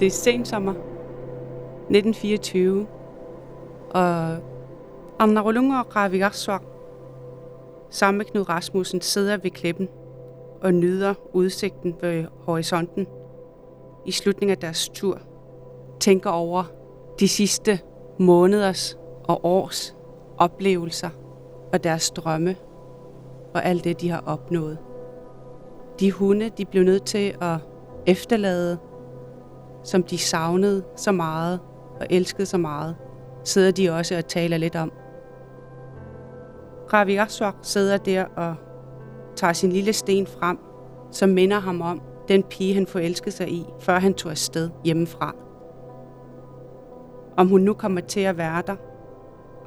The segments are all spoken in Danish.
Det er sensommer 1924, og Anna Rolunga og Ravi sammen med Knud Rasmussen sidder ved klippen og nyder udsigten ved horisonten i slutningen af deres tur. Tænker over de sidste måneders og års oplevelser og deres drømme og alt det, de har opnået. De hunde, de blev nødt til at efterlade, som de savnede så meget og elskede så meget, sidder de også og taler lidt om. Ravi Aswak sidder der og tager sin lille sten frem, som minder ham om den pige, han forelskede sig i, før han tog afsted hjemmefra. Om hun nu kommer til at være der,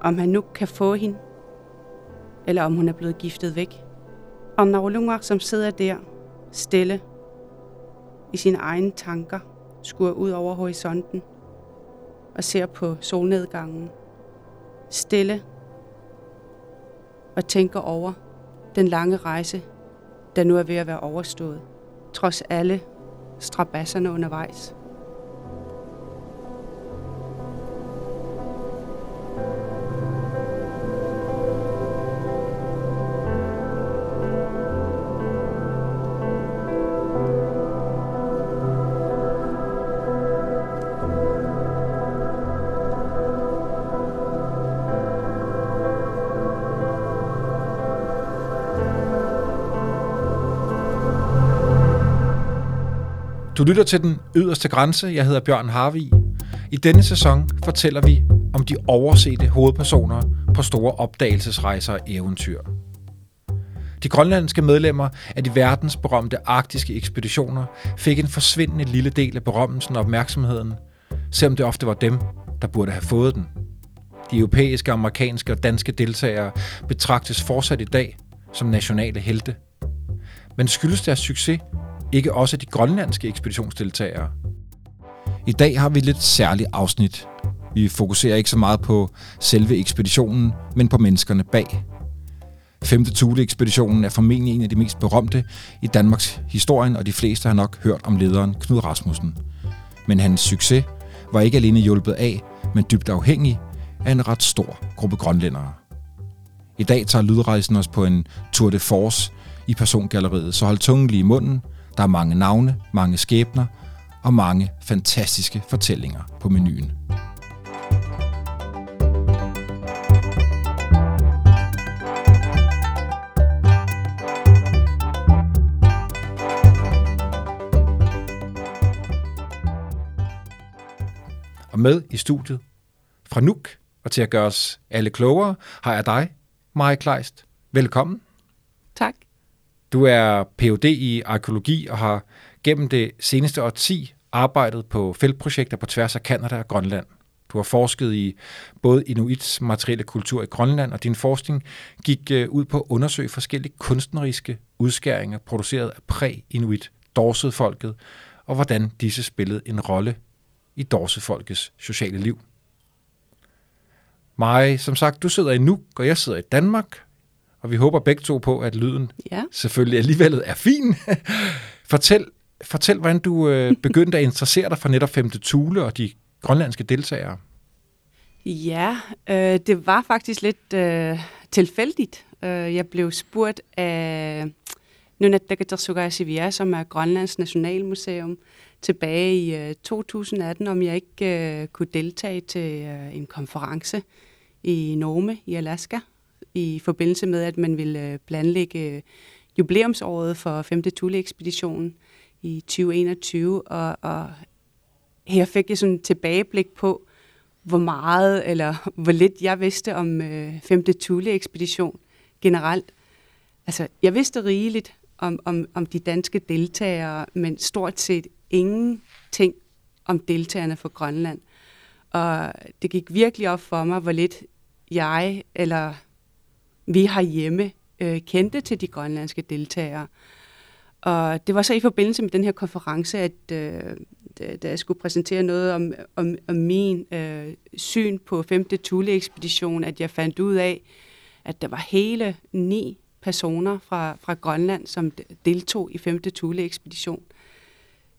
om han nu kan få hende, eller om hun er blevet giftet væk. Og Narulungwak, som sidder der, stille, i sine egne tanker, skuer ud over horisonten og ser på solnedgangen. Stille og tænker over den lange rejse, der nu er ved at være overstået, trods alle strabasserne undervejs. Du lytter til den yderste grænse. Jeg hedder Bjørn Harvi. I denne sæson fortæller vi om de oversete hovedpersoner på store opdagelsesrejser og eventyr. De grønlandske medlemmer af de verdensberømte arktiske ekspeditioner fik en forsvindende lille del af berømmelsen og opmærksomheden, selvom det ofte var dem, der burde have fået den. De europæiske, amerikanske og danske deltagere betragtes fortsat i dag som nationale helte. Men skyldes deres succes ikke også de grønlandske ekspeditionsdeltagere. I dag har vi et lidt særligt afsnit. Vi fokuserer ikke så meget på selve ekspeditionen, men på menneskerne bag. Femte Thule-ekspeditionen er formentlig en af de mest berømte i Danmarks historie, og de fleste har nok hørt om lederen Knud Rasmussen. Men hans succes var ikke alene hjulpet af, men dybt afhængig af en ret stor gruppe grønlændere. I dag tager lydrejsen os på en tour de force i persongalleriet, så hold tungen lige i munden – der er mange navne, mange skæbner og mange fantastiske fortællinger på menuen. Og med i studiet fra Nuuk, og til at gøre os alle klogere, har jeg dig, Maja Kleist. Velkommen. Tak. Du er Ph.D. i arkeologi og har gennem det seneste årti arbejdet på feltprojekter på tværs af Kanada og Grønland. Du har forsket i både inuits materielle kultur i Grønland, og din forskning gik øh, ud på at undersøge forskellige kunstneriske udskæringer produceret af præ-inuit Dorset-folket, og hvordan disse spillede en rolle i Dorset-folkets sociale liv. Maj, som sagt, du sidder i Nuuk, og jeg sidder i Danmark, og vi håber begge to på, at lyden ja. selvfølgelig alligevel er fin. fortæl, fortæl, hvordan du øh, begyndte at interessere dig for netop 5. Thule og de grønlandske deltagere. Ja, øh, det var faktisk lidt øh, tilfældigt. Øh, jeg blev spurgt af Nunattagatasugai Sivia, som er Grønlands Nationalmuseum, tilbage i øh, 2018, om jeg ikke øh, kunne deltage til øh, en konference i Nome i Alaska, i forbindelse med, at man ville øh, planlægge øh, jubilæumsåret for 5. Thule-ekspeditionen i 2021, og, og her fik jeg sådan et tilbageblik på, hvor meget eller hvor lidt jeg vidste om øh, 5. Thule-ekspedition generelt. Altså, jeg vidste rigeligt om, om, om de danske deltagere, men stort set ingenting om deltagerne fra Grønland. Og det gik virkelig op for mig, hvor lidt jeg eller vi har hjemme øh, kendte til de grønlandske deltagere. Og det var så i forbindelse med den her konference, at øh, da jeg skulle præsentere noget om, om, om min øh, syn på 5. Thule-ekspedition, at jeg fandt ud af, at der var hele ni personer fra, fra Grønland, som deltog i 5. Thule-ekspedition.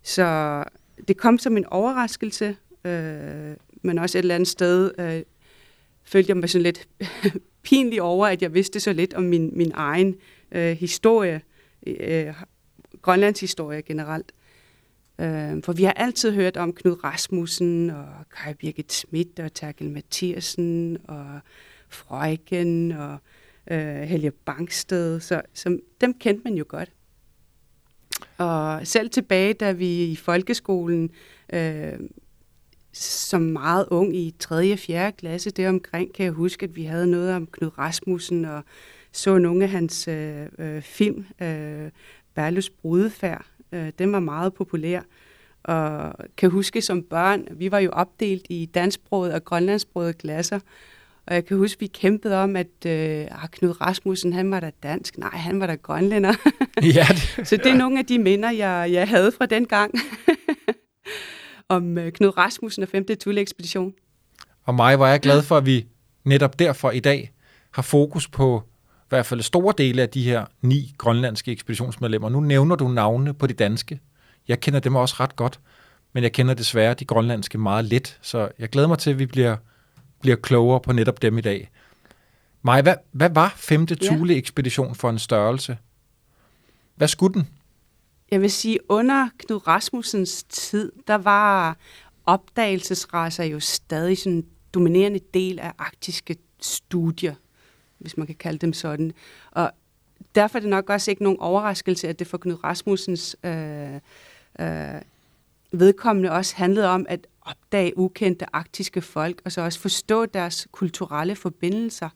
Så det kom som en overraskelse, øh, men også et eller andet sted øh, følte jeg mig sådan lidt pinlig over, at jeg vidste så lidt om min, min egen øh, historie, øh, Grønlands historie generelt. Øh, for vi har altid hørt om Knud Rasmussen og Kai Birgit Schmidt og Terkel Mathiasen og Frøjken og øh, Helge Bangsted, så, så dem kendte man jo godt. Og selv tilbage, da vi i folkeskolen øh, som meget ung i 3. og 4. klasse, det omkring, kan jeg huske, at vi havde noget om Knud Rasmussen og så nogle af hans øh, øh, film, øh, Berlus Brudefærd. Øh, den var meget populær. Og kan huske som børn, vi var jo opdelt i dansksproget og grønlandsproget klasser, og jeg kan huske, vi kæmpede om, at øh, Knud Rasmussen, han var da dansk. Nej, han var da grønlænder. ja, det, så det er nogle af de minder, jeg, jeg havde fra den gang. om øh, Knud Rasmussen og 5. Tulle-ekspedition. Og mig var jeg glad for, at vi netop derfor i dag har fokus på i hvert fald store dele af de her ni grønlandske ekspeditionsmedlemmer. Nu nævner du navnene på de danske. Jeg kender dem også ret godt, men jeg kender desværre de grønlandske meget lidt, så jeg glæder mig til, at vi bliver bliver klogere på netop dem i dag. Maj, hvad, hvad var femte Thule-ekspedition for en størrelse? Hvad skulle den? Jeg vil sige, under Knud Rasmussens tid, der var opdagelsesrejser jo stadig sådan en dominerende del af arktiske studier, hvis man kan kalde dem sådan. Og derfor er det nok også ikke nogen overraskelse, at det for Knud Rasmussens øh, øh, vedkommende også handlede om at opdage ukendte arktiske folk, og så også forstå deres kulturelle forbindelser.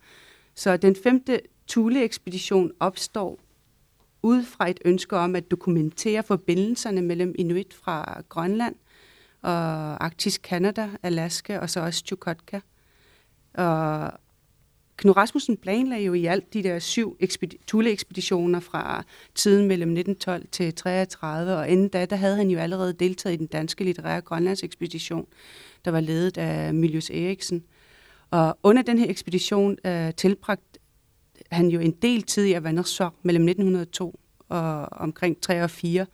Så den femte Thule-ekspedition opstår ud fra et ønske om at dokumentere forbindelserne mellem inuit fra Grønland og Arktisk Kanada, Alaska og så også Chukotka. Og Knud Rasmussen planlagde jo i alt de der syv ekspedi- Thule-ekspeditioner fra tiden mellem 1912 til 33, og inden da, der havde han jo allerede deltaget i den danske litterære Grønlandsekspedition, der var ledet af Miljøs Eriksen. Og under den her ekspedition øh, tilbragte han jo en del tid i Avandersok mellem 1902 og omkring 3 og 4,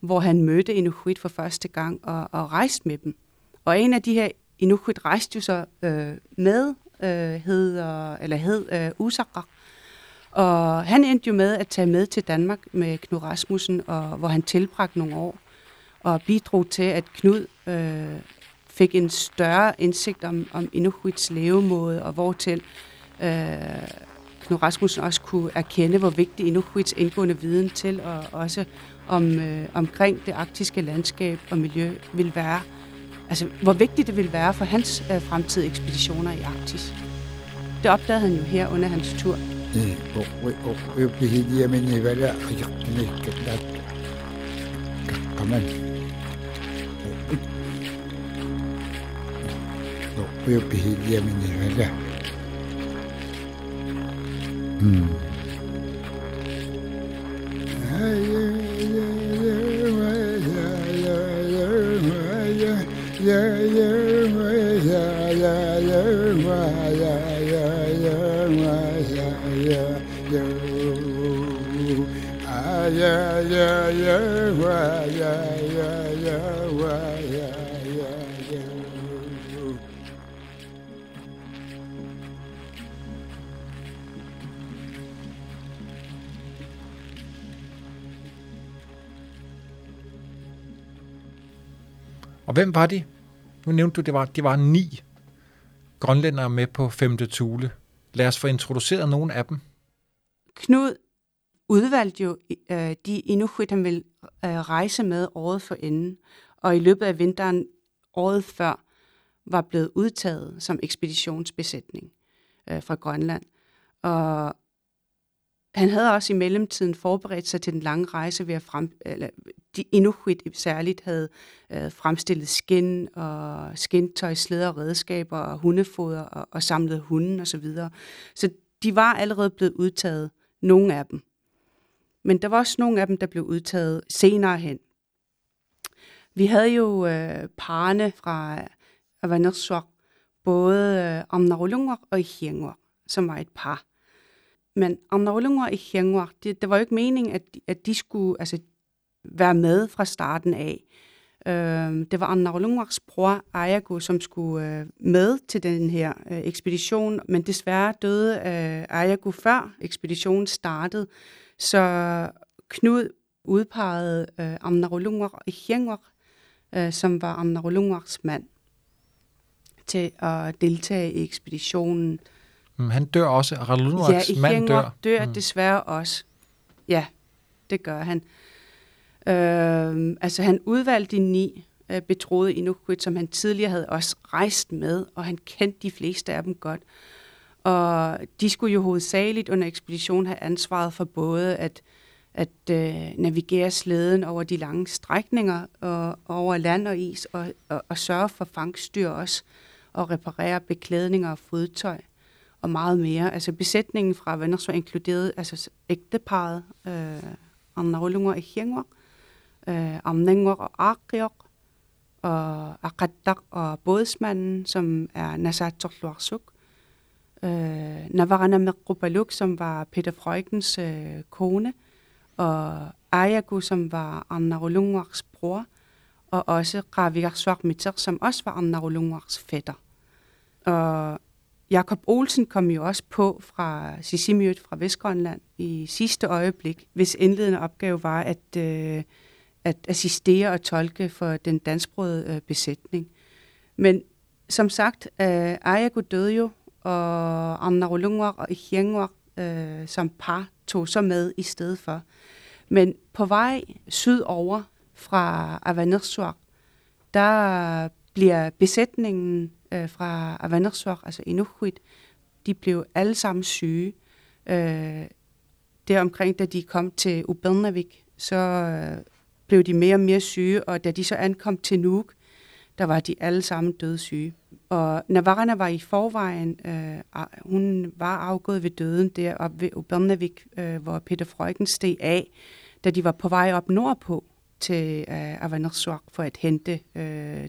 hvor han mødte Inuit for første gang og, og rejste med dem. Og en af de her Inuit rejste jo så øh, med øh, hed, øh, eller hed øh, Usakak. Og han endte jo med at tage med til Danmark med Knud Rasmussen, og, hvor han tilbragte nogle år og bidrog til, at Knud øh, fik en større indsigt om, om Inuits levemåde, og hvortil øh, Knud Rasmussen også kunne erkende, hvor vigtig Inuits indgående viden til, og også om, øh, omkring det arktiske landskab og miljø vil være altså, hvor vigtigt det ville være for hans øh, fremtidige ekspeditioner i Arktis. Det opdagede han jo her under hans tur. Mm. Og hvem var de? Nu nævnte du, det var, det var ni grønlændere med på femte Tule. Lad os få introduceret nogle af dem. Knud udvalgte jo øh, de inuit, han ville øh, rejse med året for enden, og i løbet af vinteren året før var blevet udtaget som ekspeditionsbesætning øh, fra Grønland. Og han havde også i mellemtiden forberedt sig til den lange rejse ved at frem, eller de inuit særligt havde øh, fremstillet skin og skintøj, slæder og redskaber og hundefoder og, og samlet hunden osv. Så, videre. så de var allerede blevet udtaget, nogle af dem. Men der var også nogle af dem, der blev udtaget senere hen. Vi havde jo øh, parne fra Avanerswak, både øh, Amnarulungwak og Ihiengwak, som var et par. Men Amnarulungwak i Ihiengwak, det, det var jo ikke meningen, at, at de skulle altså, være med fra starten af. Øh, det var Anna Rolungwaks bror, Ayago, som skulle øh, med til den her øh, ekspedition, men desværre døde øh, Ayago før ekspeditionen startede. Så Knud udpegede øh, Amna Rolungwak og øh, som var Anna Rolungwaks mand, til at deltage i ekspeditionen. Mm, han dør også. Rolungwaks ja, mand dør. dør mm. desværre også. Ja, det gør han. Øh, altså han udvalgte de ni øh, betroede Inuit, som han tidligere havde også rejst med, og han kendte de fleste af dem godt. Og de skulle jo hovedsageligt under ekspeditionen have ansvaret for både at, at øh, navigere slæden over de lange strækninger og over land og is, og, og, og sørge for fangstyr også, og reparere beklædninger og fodtøj og meget mere. Altså besætningen fra Vennesø inkluderede altså ægteparet, øh, Anna øh, og i Hjengwang, øh, Amnengor og Arkjok, og Akadak og bådsmanden, som er Nasatok Luarsuk, øh, Navarana Mekrupaluk, som var Peter Freugens øh, kone, og Ayagu, som var Anna bror, og også Ravik Miter, som også var Anna Rolungwaks fætter. Og Jakob Olsen kom jo også på fra Sisimiut fra Vestgrønland i sidste øjeblik, hvis indledende opgave var at øh, at assistere og tolke for den dansksprogede øh, besætning. Men som sagt, øh, Ayago døde jo, og Amnarulungwar og Ihiengwar øh, som par tog så med i stedet for. Men på vej sydover fra Avanersuak, der bliver besætningen øh, fra Avanersuak, altså Inuit, de blev alle sammen syge. Øh, deromkring, da de kom til Ubelnavik, så øh, blev de mere og mere syge, og da de så ankom til Nuuk, der var de alle sammen dødssyge. Og Navarana var i forvejen, øh, hun var afgået ved døden der op ved Ubernavik, øh, hvor Peter Freugen steg af, da de var på vej op nordpå til øh, Avanersuak for at hente øh,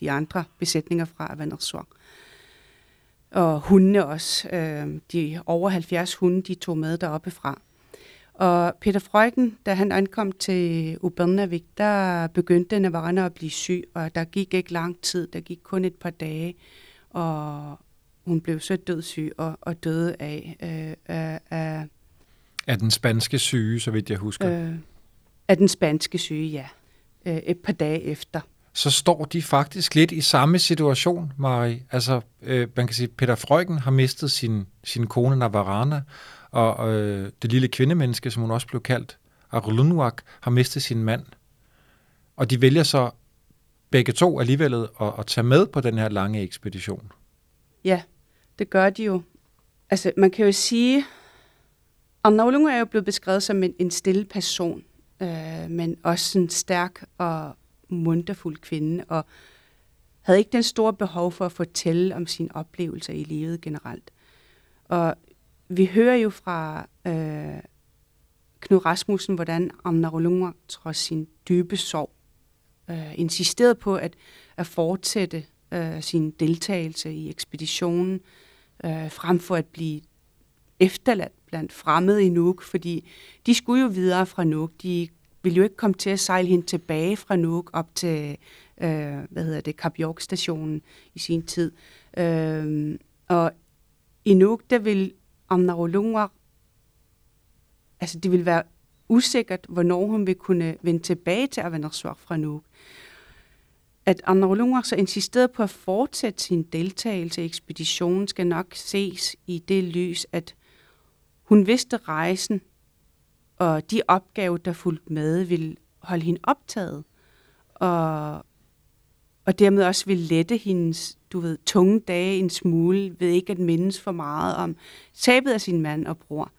de andre besætninger fra Avanersuak. Og hundene også. Øh, de over 70 hunde, de tog med deroppe fra. Og Peter Freugen, da han ankom til Ubernavik, der begyndte Navarana at blive syg, og der gik ikke lang tid, der gik kun et par dage, og hun blev så dødssyg og, og døde af, øh, af, af... Af den spanske syge, så vidt jeg husker. Øh, af den spanske syge, ja. Øh, et par dage efter. Så står de faktisk lidt i samme situation, Marie. Altså, øh, man kan sige, Peter Freugen har mistet sin, sin kone Navarana, og øh, det lille kvindemenneske, som hun også blev kaldt, Arulunwak, har mistet sin mand. Og de vælger så begge to alligevel at, at tage med på den her lange ekspedition. Ja, det gør de jo. Altså, man kan jo sige, Arnaulunga er jo blevet beskrevet som en, en stille person, øh, men også en stærk og munterfuld kvinde, og havde ikke den store behov for at fortælle om sine oplevelser i livet generelt. Og vi hører jo fra øh, Knud Rasmussen, hvordan Amna Rolunga trods sin dybe sorg øh, insisterede på at, at fortsætte øh, sin deltagelse i ekspeditionen, øh, frem for at blive efterladt blandt fremmede i Nuuk, fordi de skulle jo videre fra Nuuk. De ville jo ikke komme til at sejle hende tilbage fra Nuuk op til, øh, hvad hedder det, Kap York stationen i sin tid. Øh, og i Nuuk, der ville om altså det vil være usikkert, hvornår hun vil kunne vende tilbage til Avanersvart fra Nuuk. At Amnarolungwa så insisterede på at fortsætte sin deltagelse i ekspeditionen, skal nok ses i det lys, at hun vidste rejsen, og de opgaver, der fulgte med, ville holde hende optaget, og, og dermed også ville lette hendes du ved, tunge dage en smule, ved ikke at mindes for meget om tabet af sin mand og bror,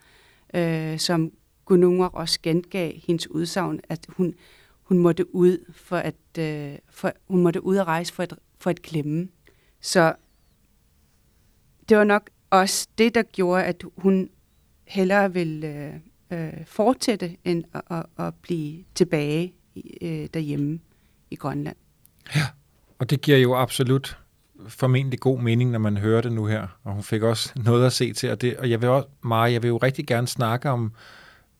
øh, som Gunungwar også gengav hendes udsagn, at hun, hun måtte ud for at, øh, for, hun måtte ud at rejse for at, for at klemme. Så det var nok også det, der gjorde, at hun hellere ville øh, øh, fortsætte, end at, at, at blive tilbage øh, derhjemme i Grønland. Ja, og det giver jo absolut formentlig god mening, når man hører det nu her, og hun fik også noget at se til, og, det, og jeg vil også, Maja, jeg vil jo rigtig gerne snakke om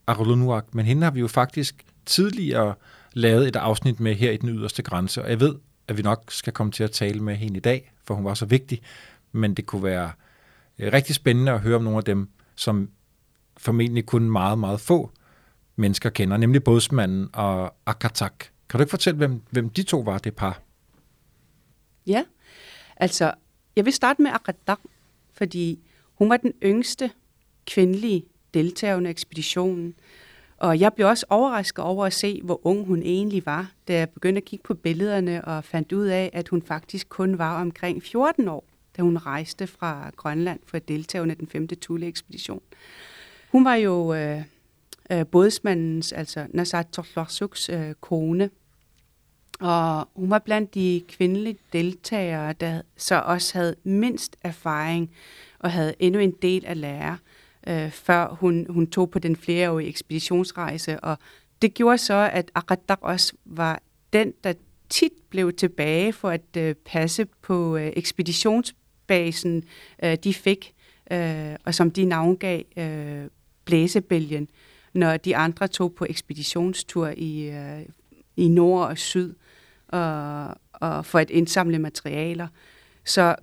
Arulunuak, men hende har vi jo faktisk tidligere lavet et afsnit med her i den yderste grænse, og jeg ved, at vi nok skal komme til at tale med hende i dag, for hun var så vigtig, men det kunne være øh, rigtig spændende at høre om nogle af dem, som formentlig kun meget, meget få mennesker kender, nemlig bådsmanden og Akatak. Kan du ikke fortælle, hvem, hvem de to var, det par? Ja, altså, jeg vil starte med Akatak, fordi hun var den yngste kvindelige deltager under ekspeditionen. Og jeg blev også overrasket over at se, hvor ung hun egentlig var, da jeg begyndte at kigge på billederne og fandt ud af, at hun faktisk kun var omkring 14 år, da hun rejste fra Grønland for at deltage under den femte Thule-ekspedition. Hun var jo øh, øh, bådsmandens, altså Nasat Torlorsuks øh, kone, og hun var blandt de kvindelige deltagere, der så også havde mindst erfaring og havde endnu en del at lære øh, før hun, hun tog på den flereårige ekspeditionsrejse. Og det gjorde så, at Akadak også var den, der tit blev tilbage for at øh, passe på øh, ekspeditionsbasen, øh, de fik, øh, og som de navngav øh, Blæsebælgen, når de andre tog på ekspeditionstur i, øh, i nord og syd og, og for at indsamle materialer. Så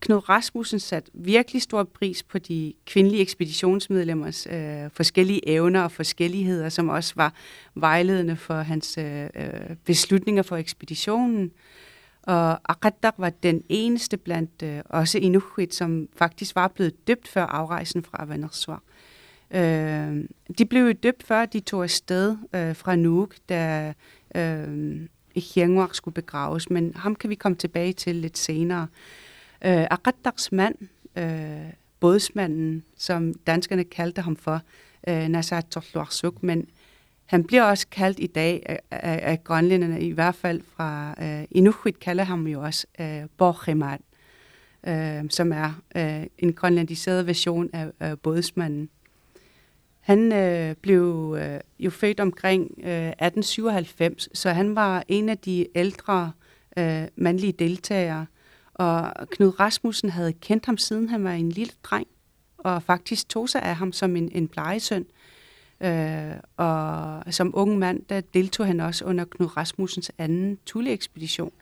Knud Rasmussen satte virkelig stor pris på de kvindelige ekspeditionsmedlemmers øh, forskellige evner og forskelligheder, som også var vejledende for hans øh, øh beslutninger for ekspeditionen. Og Akadak var den eneste blandt øh, også Inuit, som faktisk var blevet døbt før afrejsen fra Vanersvar. Øh, Øh, de blev døbt før de tog afsted øh, fra Nuuk, da øh, Hiangwar skulle begraves, men ham kan vi komme tilbage til lidt senere. Øh, Akataks mand, øh, bådsmanden, som danskerne kaldte ham for, øh, Nasat Torluarsuk, men han bliver også kaldt i dag af, af, af grønlænderne, i hvert fald fra øh, Inuit kalder ham jo også øh, Borghemat, øh, som er øh, en grønlandiseret version af øh, bådsmanden. Han øh, blev øh, jo født omkring øh, 1897, så han var en af de ældre øh, mandlige deltagere og Knud Rasmussen havde kendt ham siden han var en lille dreng, og faktisk tog sig af ham som en, en plejesøn. Øh, og som ung mand, der deltog han også under Knud Rasmussens anden Thule-ekspedition.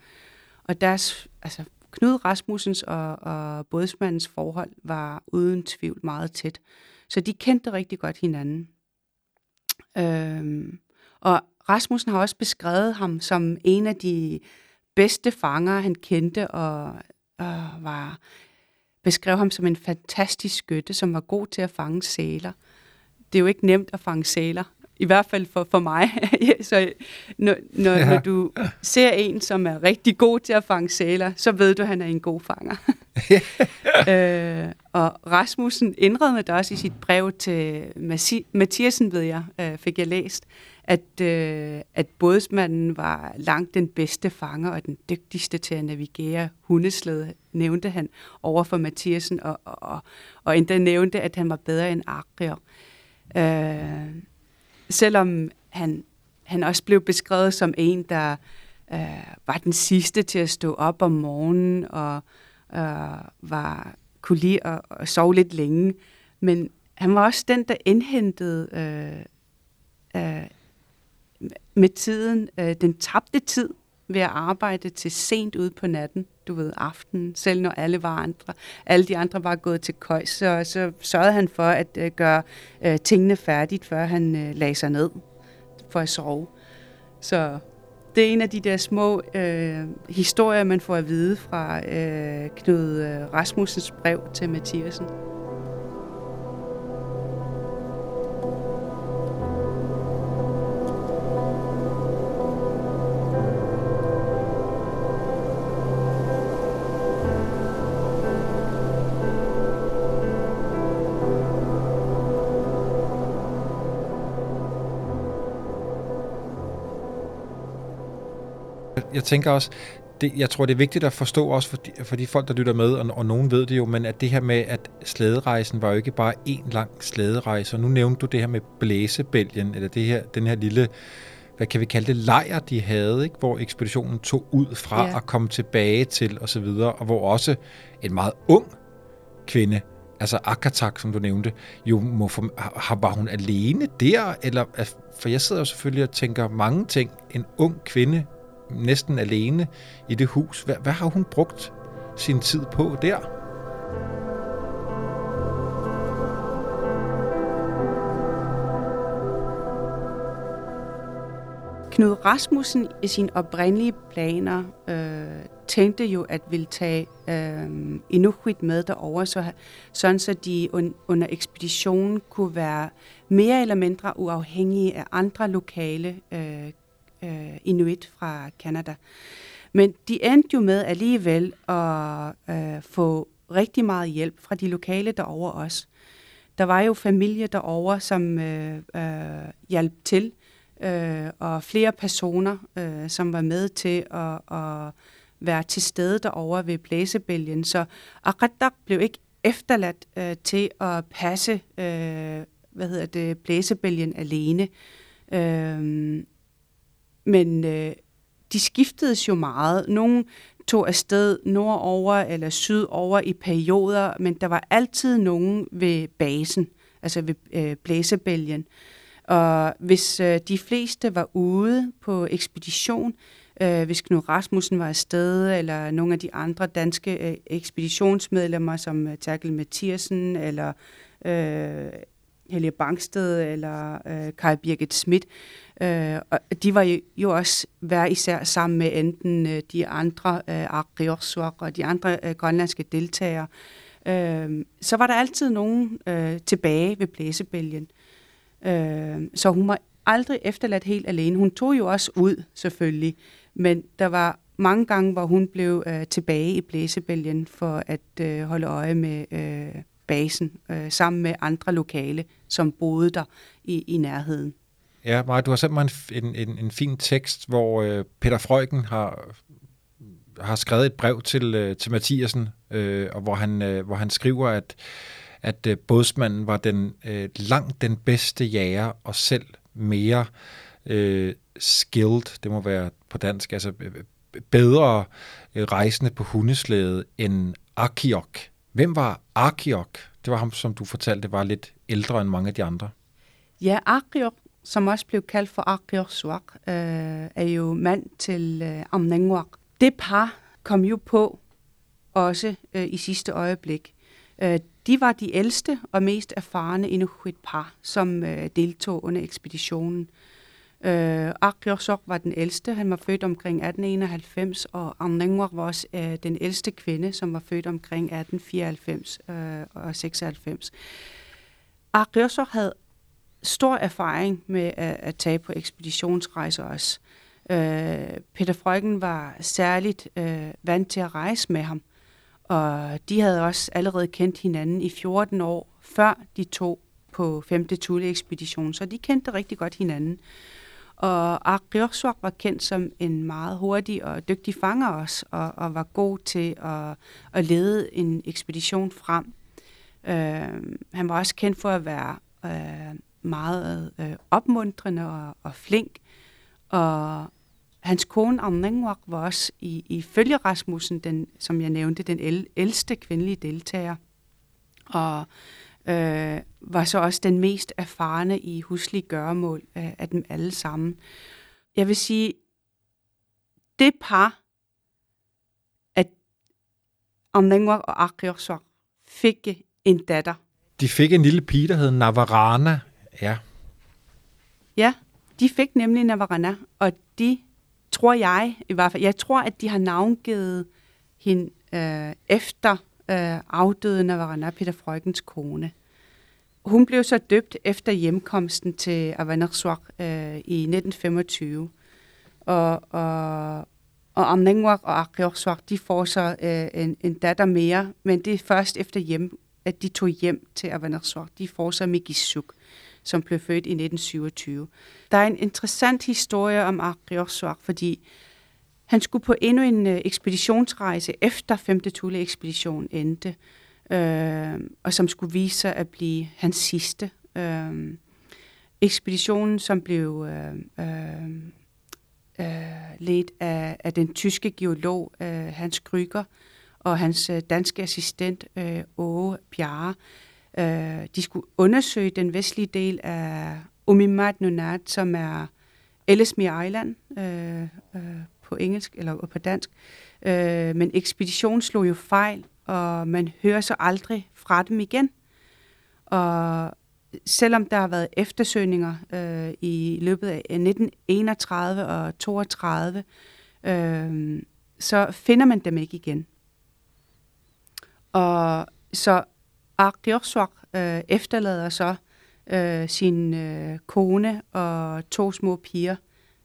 Og deres, altså Knud Rasmussens og, og bådsmandens forhold var uden tvivl meget tæt. Så de kendte rigtig godt hinanden. Øhm, og Rasmussen har også beskrevet ham som en af de bedste fanger, han kendte, og, og var, beskrev ham som en fantastisk skytte, som var god til at fange sæler. Det er jo ikke nemt at fange sæler, i hvert fald for, for mig. så når, når, ja. når du ser en, som er rigtig god til at fange sæler, så ved du, at han er en god fanger. øh, og Rasmussen indrømmede det også i sit brev til Mathiasen, ved jeg, øh, fik jeg læst, at, øh, at bådsmanden var langt den bedste fanger og den dygtigste til at navigere hundeslæde, nævnte han over for Mathiasen, og, og, og endda nævnte, at han var bedre end Akrier. Øh, selvom han, han også blev beskrevet som en, der øh, var den sidste til at stå op om morgenen og øh, var, kunne lide at, at sove lidt længe. Men han var også den, der indhentede øh, øh, med tiden øh, den tabte tid ved at arbejde til sent ud på natten, du ved, aftenen, selv når alle var andre, alle de andre var gået til køjs, så, så sørgede han for at øh, gøre øh, tingene færdigt, før han øh, lagde sig ned for at sove. Så det er en af de der små øh, historier, man får at vide fra øh, Knud øh, Rasmussens brev til Mathiasen. Jeg tænker også, det, jeg tror, det er vigtigt at forstå også for de, for de folk, der lytter med, og, og nogen ved det jo, men at det her med, at slæderejsen var jo ikke bare en lang slæderejse, og nu nævnte du det her med blæsebælgen, eller det her, den her lille, hvad kan vi kalde det, lejr, de havde, ikke? hvor ekspeditionen tog ud fra ja. og kom tilbage til osv., og, og hvor også en meget ung kvinde altså Akatak, som du nævnte, jo må for, har, var hun alene der? Eller, for jeg sidder jo selvfølgelig og tænker mange ting. En ung kvinde, næsten alene i det hus. Hvad, hvad har hun brugt sin tid på der? Knud Rasmussen i sine oprindelige planer øh, tænkte jo at ville tage øh, Inuit med derover, så, sådan så de un, under ekspeditionen kunne være mere eller mindre uafhængige af andre lokale øh, øh, Inuit fra Kanada. Men de endte jo med alligevel at øh, få rigtig meget hjælp fra de lokale derover også. Der var jo familie derover, som øh, øh, hjalp til, øh, og flere personer, øh, som var med til at, at være til stede derovre ved blæsebælgen. Så Akadak blev ikke efterladt øh, til at passe øh, hvad hedder det, blæsebælgen alene. Øh, men øh, de skiftede jo meget. Nogle tog afsted nordover eller sydover i perioder, men der var altid nogen ved basen, altså ved øh, blæsebælgen. Og hvis øh, de fleste var ude på ekspedition, øh, hvis Knud Rasmussen var afsted, eller nogle af de andre danske øh, ekspeditionsmedlemmer, som øh, Terkel Mathiasen, eller øh, Helge Bangsted, eller øh, Kai Birgit Schmidt, øh, og de var jo, også hver især sammen med enten øh, de andre øh, og de andre øh, grønlandske deltagere. Øh, så var der altid nogen øh, tilbage ved blæsebælgen. Øh, så hun var aldrig efterladt helt alene. Hun tog jo også ud, selvfølgelig, men der var mange gange, hvor hun blev øh, tilbage i blæsebælgen for at øh, holde øje med øh, basen, øh, sammen med andre lokale, som boede der i, i nærheden. Ja, Maja, du har sendt mig en, en, en, en fin tekst, hvor øh, Peter Frøken har, har skrevet et brev til, øh, til Mathiasen, øh, og hvor han, øh, hvor han skriver, at, at øh, bådsmanden var den øh, langt den bedste jæger, og selv mere øh, skilled, det må være på dansk, altså øh, øh bedre øh, rejsende på hundeslæde end Akiok. Hvem var Akiok? Det var ham, som du fortalte, var lidt ældre end mange af de andre. Ja, Akiok, som også blev kaldt for Arkiok Suak, øh, er jo mand til øh, Amnengwak. Det par kom jo på også øh, i sidste øjeblik. Øh, de var de ældste og mest erfarne Inuit par, som øh, deltog under ekspeditionen. Øh, Akyorsok var den ældste, han var født omkring 1891, og Amnengwak var også øh, den ældste kvinde, som var født omkring 1894 øh, og 96. Akyorsok havde stor erfaring med at, at tage på ekspeditionsrejser også. Øh, Peter Frøken var særligt øh, vant til at rejse med ham, og de havde også allerede kendt hinanden i 14 år, før de tog på 5. Thule-ekspedition, så de kendte rigtig godt hinanden. Og Ariorswak var kendt som en meget hurtig og dygtig fanger også, og, og var god til at, at lede en ekspedition frem. Øh, han var også kendt for at være øh, meget øh, opmuntrende og, og flink, og hans kone Amnengwak var også i, i følge Rasmussen, den, som jeg nævnte, den el, ældste kvindelige deltager. Og øh, var så også den mest erfarne i huslige gøremål øh, af dem alle sammen. Jeg vil sige, det par, at Amnengwak og Akiorswak fik en datter. De fik en lille pige, der hed Navarana. Ja. Ja, de fik nemlig Navarana, og de tror jeg i hvert fald, jeg tror, at de har navngivet hende øh, efter øh, afdøde Navarana, Peter Freugens kone. Hun blev så døbt efter hjemkomsten til Avanersuaq øh, i 1925. Og, og, og Amnengwak og Akriorsuak, de får så øh, en, en datter mere, men det er først efter hjem, at de tog hjem til Avanersuaq. De får så Megisuk, som blev født i 1927. Der er en interessant historie om Ariosuak, fordi han skulle på endnu en øh, ekspeditionsrejse efter 5. Thule-ekspedition endte, øh, og som skulle vise sig at blive hans sidste. Øh, ekspeditionen, som blev øh, øh, øh, ledt af, af den tyske geolog øh, Hans Kryger og hans øh, danske assistent, øh, Åge Bjarre, øh, de skulle undersøge den vestlige del af Umimat Nunat, som er Ellesmere Island øh, øh, på engelsk eller på dansk. Øh, men ekspeditionen slog jo fejl, og man hører så aldrig fra dem igen. Og selvom der har været eftersøgninger øh, i løbet af 1931 og 32, øh, så finder man dem ikke igen. Og så Arkiorswak øh, efterlader så øh, sin øh, kone og to små piger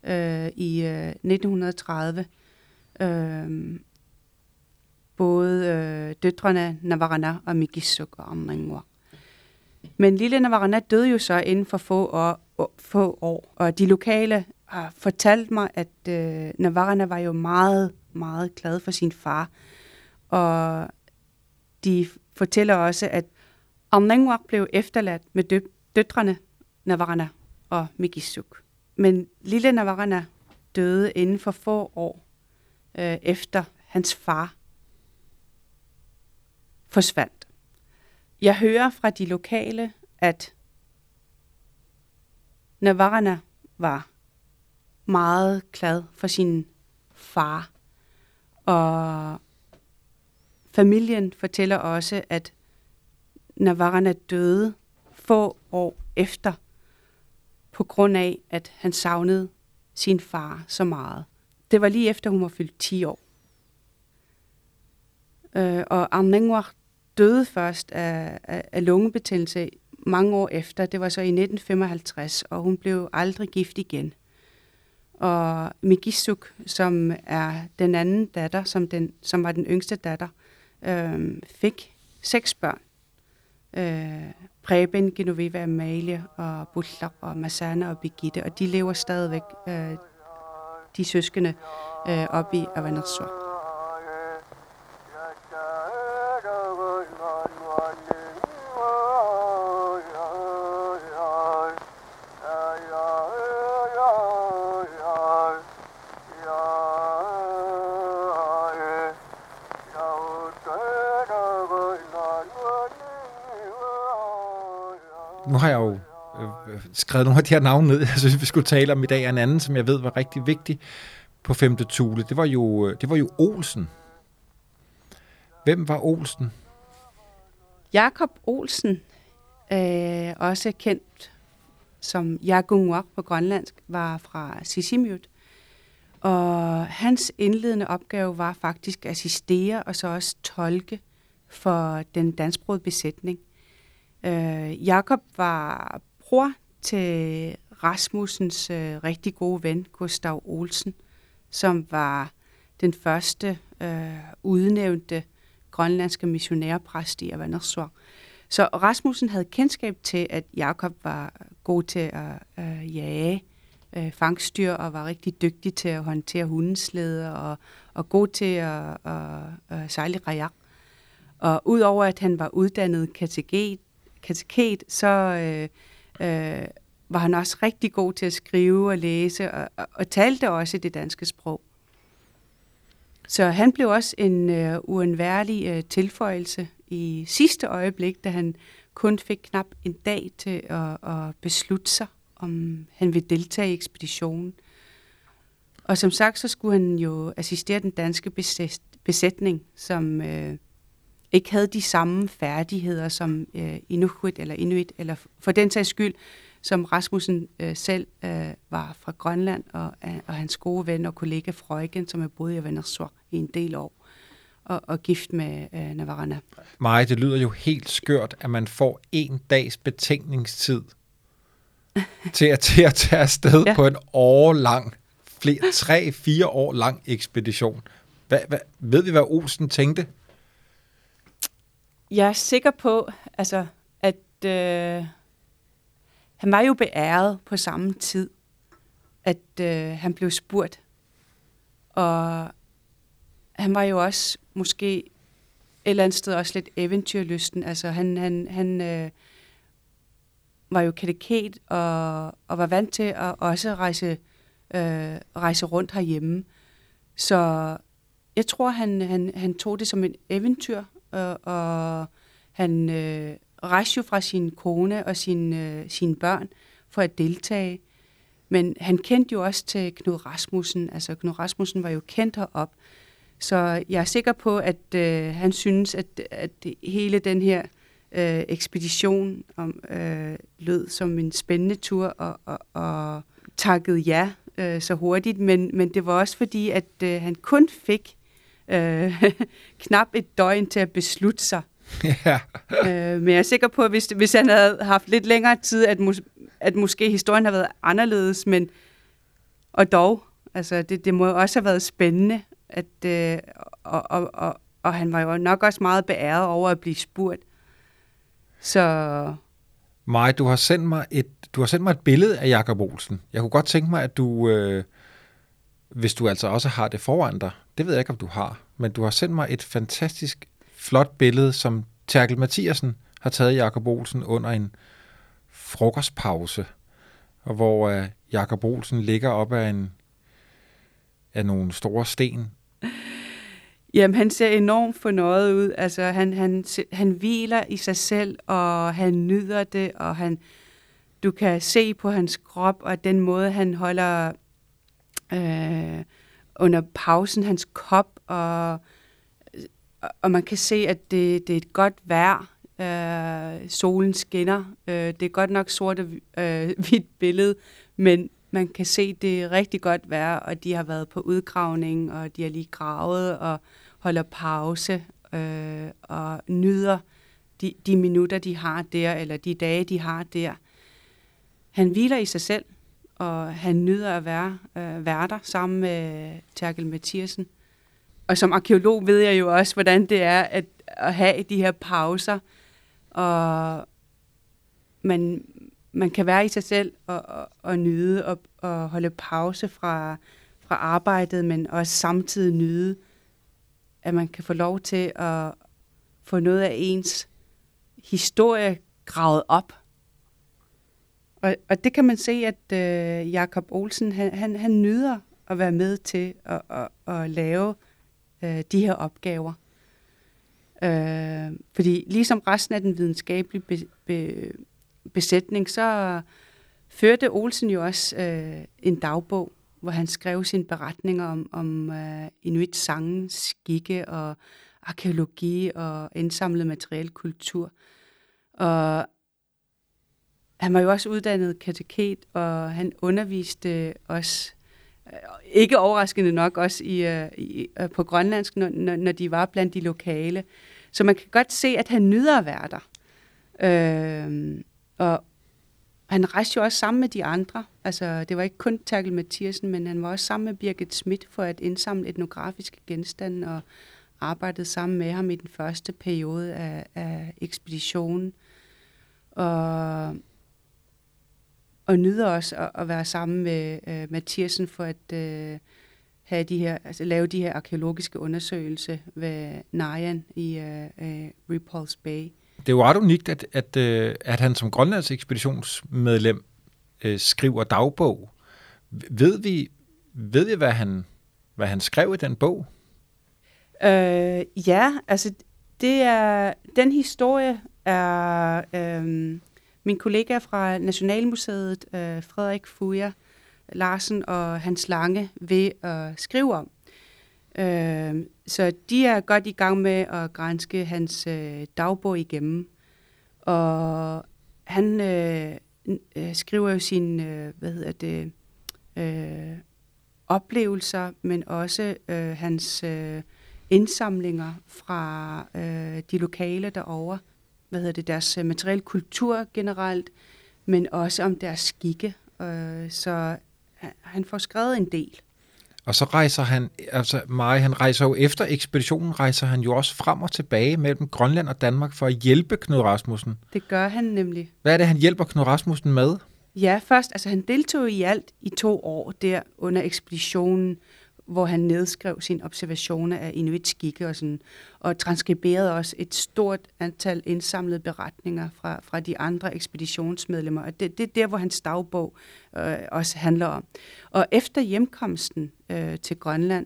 øh, i øh, 1930. Øh, både øh, døtrene Navarana og Mikisuk og Amringwa. Men lille Navarana døde jo så inden for få år, få år og de lokale har fortalt mig, at øh, Navarana var jo meget, meget glad for sin far. Og de fortæller også, at Amnangwak blev efterladt med dø- døtrene Navarana og Mikisuk. Men lille Navarana døde inden for få år øh, efter hans far forsvandt. Jeg hører fra de lokale, at Navarana var meget glad for sin far. Og familien fortæller også, at Navarana døde få år efter, på grund af, at han savnede sin far så meget. Det var lige efter, hun var fyldt 10 år. Øh, og Armengwar døde først af, af, af lungebetændelse mange år efter. Det var så i 1955, og hun blev aldrig gift igen. Og Migisuk, som er den anden datter, som, den, som var den yngste datter, øh, fik seks børn. Øh, Preben, Genoveva, Amalie og Bullak og Masana og Birgitte, og de lever stadigvæk, øh, de søskende, øh, op i Avanarsor. Skrevet nogle af de her navne ned, jeg synes, vi skulle tale om i dag. En anden, som jeg ved var rigtig vigtig på femte tule, det var jo, øh, det var jo Olsen. Hvem var Olsen? Jakob Olsen, øh, også kendt som Jagunguak på grønlandsk, var fra Sisimiut. Og hans indledende opgave var faktisk at assistere og så også tolke for den dansksprogede besætning. Øh, Jakob var bror til Rasmussens øh, rigtig gode ven, Gustav Olsen, som var den første øh, udnævnte grønlandske missionærpræst i Avanersor. Så Rasmussen havde kendskab til, at Jakob var god til at øh, jage øh, fangstyr og var rigtig dygtig til at håndtere hundesleder og, og god til at, at, at sejle rajak. Og udover at han var uddannet kateget, kateket, så øh, øh, var han også rigtig god til at skrive og læse, og, og, og talte også det danske sprog. Så han blev også en øh, uundværlig øh, tilføjelse i sidste øjeblik, da han kun fik knap en dag til at, at beslutte sig, om han ville deltage i ekspeditionen. Og som sagt, så skulle han jo assistere den danske besætning, som øh, ikke havde de samme færdigheder som øh, Inuit eller Inuit, eller for den sags skyld, som Rasmussen øh, selv øh, var fra Grønland, og, øh, og hans gode ven og kollega Freugen, som er boet i Venezuela i en del år, og, og gift med øh, Navarana. Maja, det lyder jo helt skørt, at man får en dags betænkningstid til, at, til at tage afsted ja. på en årlang, flere, tre, fire år lang ekspedition. Hvad, hvad, ved vi, hvad Olsen tænkte? Jeg er sikker på, altså, at øh, han var jo beæret på samme tid, at øh, han blev spurgt. Og han var jo også måske et eller andet sted også lidt eventyrlysten. Altså han, han, han øh, var jo kateket og, og var vant til at også rejse, øh, rejse rundt herhjemme. Så jeg tror, han, han, han tog det som et eventyr, og, og han øh, rejste jo fra sin kone og sin, øh, sine børn for at deltage. Men han kendte jo også til Knud Rasmussen. Altså Knud Rasmussen var jo kendt herop. Så jeg er sikker på, at øh, han synes, at, at hele den her øh, ekspedition om, øh, lød som en spændende tur og, og, og takkede ja øh, så hurtigt. Men, men det var også fordi, at øh, han kun fik øh, knap et døgn til at beslutte sig. Ja. øh, men jeg er sikker på, at hvis, hvis han havde haft lidt længere tid, at, mus, at måske historien har været anderledes, men og dog, altså det, det må jo også have været spændende, at, øh, og, og, og, og han var jo nok også meget beæret over at blive spurgt. Så... Maj, du har sendt mig et, du har sendt mig et billede af Jakob Olsen. Jeg kunne godt tænke mig, at du, øh, hvis du altså også har det foran dig, det ved jeg ikke, om du har, men du har sendt mig et fantastisk flot billede, som Terkel Mathiasen har taget Jakob Olsen under en frokostpause, og hvor uh, Jakob Olsen ligger op af, en, af nogle store sten. Jamen, han ser enormt fornøjet ud. Altså, han, han, han hviler i sig selv, og han nyder det, og han, du kan se på hans krop, og den måde, han holder øh, under pausen, hans kop, og, og man kan se, at det, det er et godt vejr. Øh, solen skinner. Øh, det er godt nok sort og øh, hvidt billede, men man kan se, det er rigtig godt vejr, og de har været på udgravning, og de har lige gravet og holder pause øh, og nyder de, de minutter, de har der, eller de dage, de har der. Han hviler i sig selv, og han nyder at være, øh, være der sammen med øh, Terkel Mathiasen. Og som arkeolog ved jeg jo også, hvordan det er at, at have de her pauser, og man, man kan være i sig selv og, og, og nyde og, og holde pause fra, fra arbejdet, men også samtidig nyde, at man kan få lov til at få noget af ens historie gravet op. Og, og det kan man se, at øh, Jakob Olsen, han, han, han nyder at være med til at, at, at lave øh, de her opgaver. Øh, fordi ligesom resten af den videnskabelige be, be, besætning, så førte Olsen jo også øh, en dagbog, hvor han skrev sine beretninger om, om øh, inuit sangen, skikke og arkeologi og indsamlet materiel kultur. Og han var jo også uddannet kateket, og han underviste os, øh, ikke overraskende nok, også i, øh, i, øh, på grønlandsk, når, når de var blandt de lokale. Så man kan godt se, at han nyder at være der. Øh, og han rejste jo også sammen med de andre. Altså, det var ikke kun Terkel Mathiasen, men han var også sammen med Birgit Schmidt for at indsamle etnografiske genstande og arbejdede sammen med ham i den første periode af, af ekspeditionen. Og, og nyder også at, at være sammen med uh, Mathiasen for at uh, have de her, altså, lave de her arkeologiske undersøgelser ved Najan i uh, uh, Repulse Bay. Det er jo ret unikt, at, at, uh, at han som Grønlands ekspeditionsmedlem uh, skriver dagbog. Ved vi, ved vi hvad, han, hvad han skrev i den bog? Uh, ja, altså det er, den historie er øh, min kollega fra Nationalmuseet, øh, Frederik Fuja Larsen og Hans Lange, ved at skrive om. Øh, så de er godt i gang med at grænske hans øh, dagbog igennem. Og han øh, øh, skriver jo sine, øh, hvad hedder det, øh, oplevelser, men også øh, hans øh, indsamlinger fra øh, de lokale derovre hvad hedder det, deres øh, materiel kultur generelt, men også om deres skikke. Øh, så han får skrevet en del. Og så rejser han, altså Mari, han rejser jo efter ekspeditionen, rejser han jo også frem og tilbage mellem Grønland og Danmark for at hjælpe Knud Rasmussen. Det gør han nemlig. Hvad er det, han hjælper Knud Rasmussen med? Ja, først, altså han deltog i alt i to år der under ekspeditionen, hvor han nedskrev sine observationer af inuit skikke og, sådan, og transkriberede også et stort antal indsamlede beretninger fra, fra de andre ekspeditionsmedlemmer. Og det, det er der, hvor hans dagbog øh, også handler om. Og efter hjemkomsten øh, til Grønland,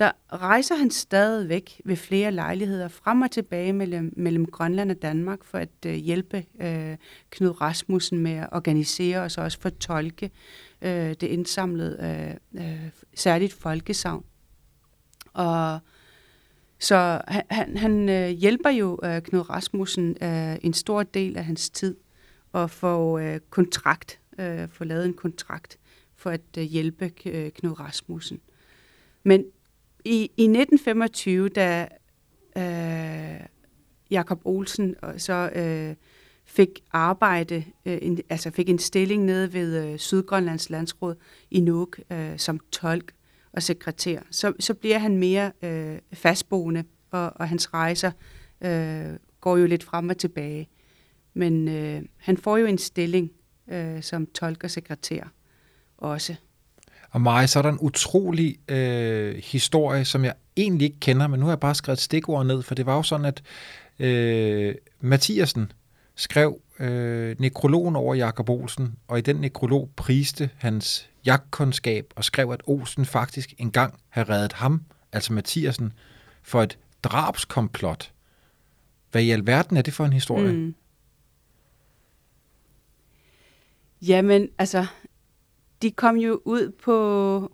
der rejser han stadigvæk ved flere lejligheder frem og tilbage mellem, mellem Grønland og Danmark for at øh, hjælpe øh, Knud Rasmussen med at organisere og så også fortolke øh, det indsamlede, øh, øh, særligt folkesavn. Og så han, han, han øh, hjælper jo øh, Knud Rasmussen øh, en stor del af hans tid og får øh, kontrakt, øh, får lavet en kontrakt for at øh, hjælpe øh, Knud Rasmussen. Men i, i 1925, da øh, Jakob Olsen så øh, fik arbejde, øh, en, altså fik en stilling nede ved øh, Sydgrønlands Landsråd i Nuuk øh, som tolk og sekretær, så, så bliver han mere øh, fastboende, og, og hans rejser øh, går jo lidt frem og tilbage. Men øh, han får jo en stilling øh, som tolk og sekretær også. Og Maja, så er der en utrolig øh, historie, som jeg egentlig ikke kender, men nu har jeg bare skrevet stikord ned, for det var jo sådan, at øh, Mathiasen skrev øh, nekrologen over Jakob Olsen, og i den nekrolog priste hans jagtkundskab og skrev, at Olsen faktisk engang havde reddet ham, altså Mathiasen, for et drabskomplot. Hvad i alverden er det for en historie? Mm. Jamen, altså, de kom jo ud på...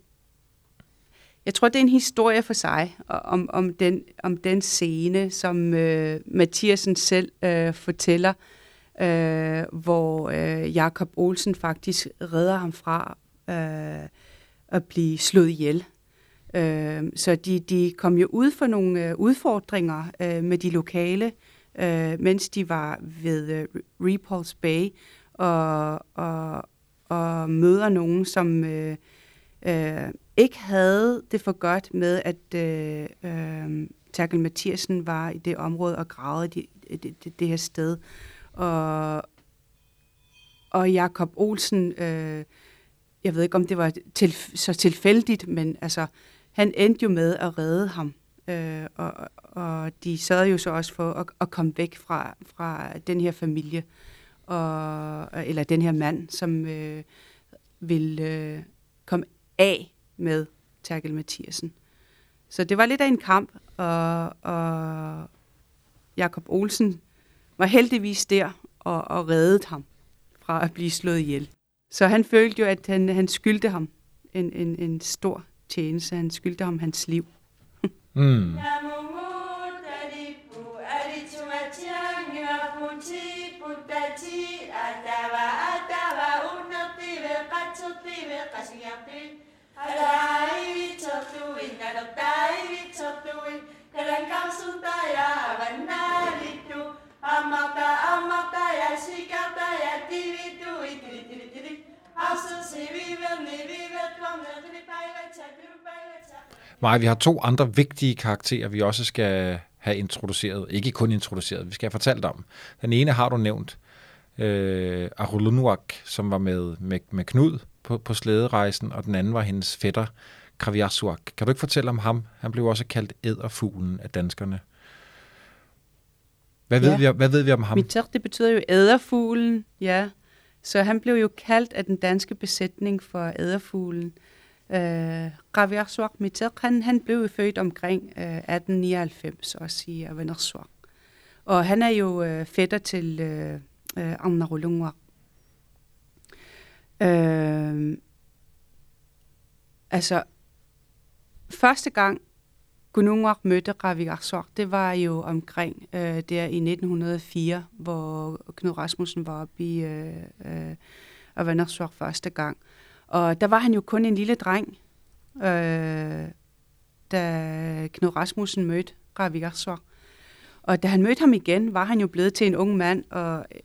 Jeg tror, det er en historie for sig, om, om, den, om den scene, som øh, Mathiasen selv øh, fortæller, øh, Øh, hvor øh, Jakob Olsen faktisk redder ham fra øh, at blive slået ihjel. Øh, så de, de kom jo ud for nogle øh, udfordringer øh, med de lokale, øh, mens de var ved øh, Repulse Bay, og, og, og møder nogen, som øh, øh, ikke havde det for godt med, at øh, øh, Terkel Mathiasen var i det område og gravede det, det, det, det her sted. Og, og Jakob Olsen, øh, jeg ved ikke, om det var til, så tilfældigt, men altså, han endte jo med at redde ham. Øh, og, og de sad jo så også for at, at komme væk fra, fra den her familie og, eller den her mand, som øh, vil øh, komme af med Terkel Mathiasen. Så det var lidt af en kamp, og, og Jakob Olsen var heldigvis der og, og reddede ham fra at blive slået ihjel. Så han følte jo, at han, han skyldte ham en, en, en stor tjeneste. Han skyldte ham hans liv. mm. Vichotuin Kalankam suntaya avannaritu Amata amata ya shikata ya tivitu itiri tiri tiri Hausen si vive ni vive klamne tiri pejle pejle Maja, vi har to andre vigtige karakterer, vi også skal have introduceret. Ikke kun introduceret, vi skal have fortalt om. Den ene har du nævnt, øh, Arulunuak, som var med, med, med Knud på, på slæderejsen, og den anden var hendes fætter, Kraviasuak. Kan du ikke fortælle om ham? Han blev også kaldt æderfuglen af danskerne. Hvad, ja. ved vi, hvad ved vi om ham? Miter, det betyder jo æderfuglen, ja. Så han blev jo kaldt af den danske besætning for æderfuglen. Øh, Raviarsuak Miter, han, han blev født omkring øh, 1899, også i Avenersuak. Og han er jo øh, fætter til øh, øh, Amnarulungwa. Øh, altså, første gang Gunungwak mødte Raviarsuaq, det var jo omkring øh, der i 1904, hvor Knud Rasmussen var oppe i øh, øh, Avanerswak første gang. Og der var han jo kun en lille dreng, øh, da Knud Rasmussen mødte Raviarsuaq. Og da han mødte ham igen, var han jo blevet til en ung mand, og øh,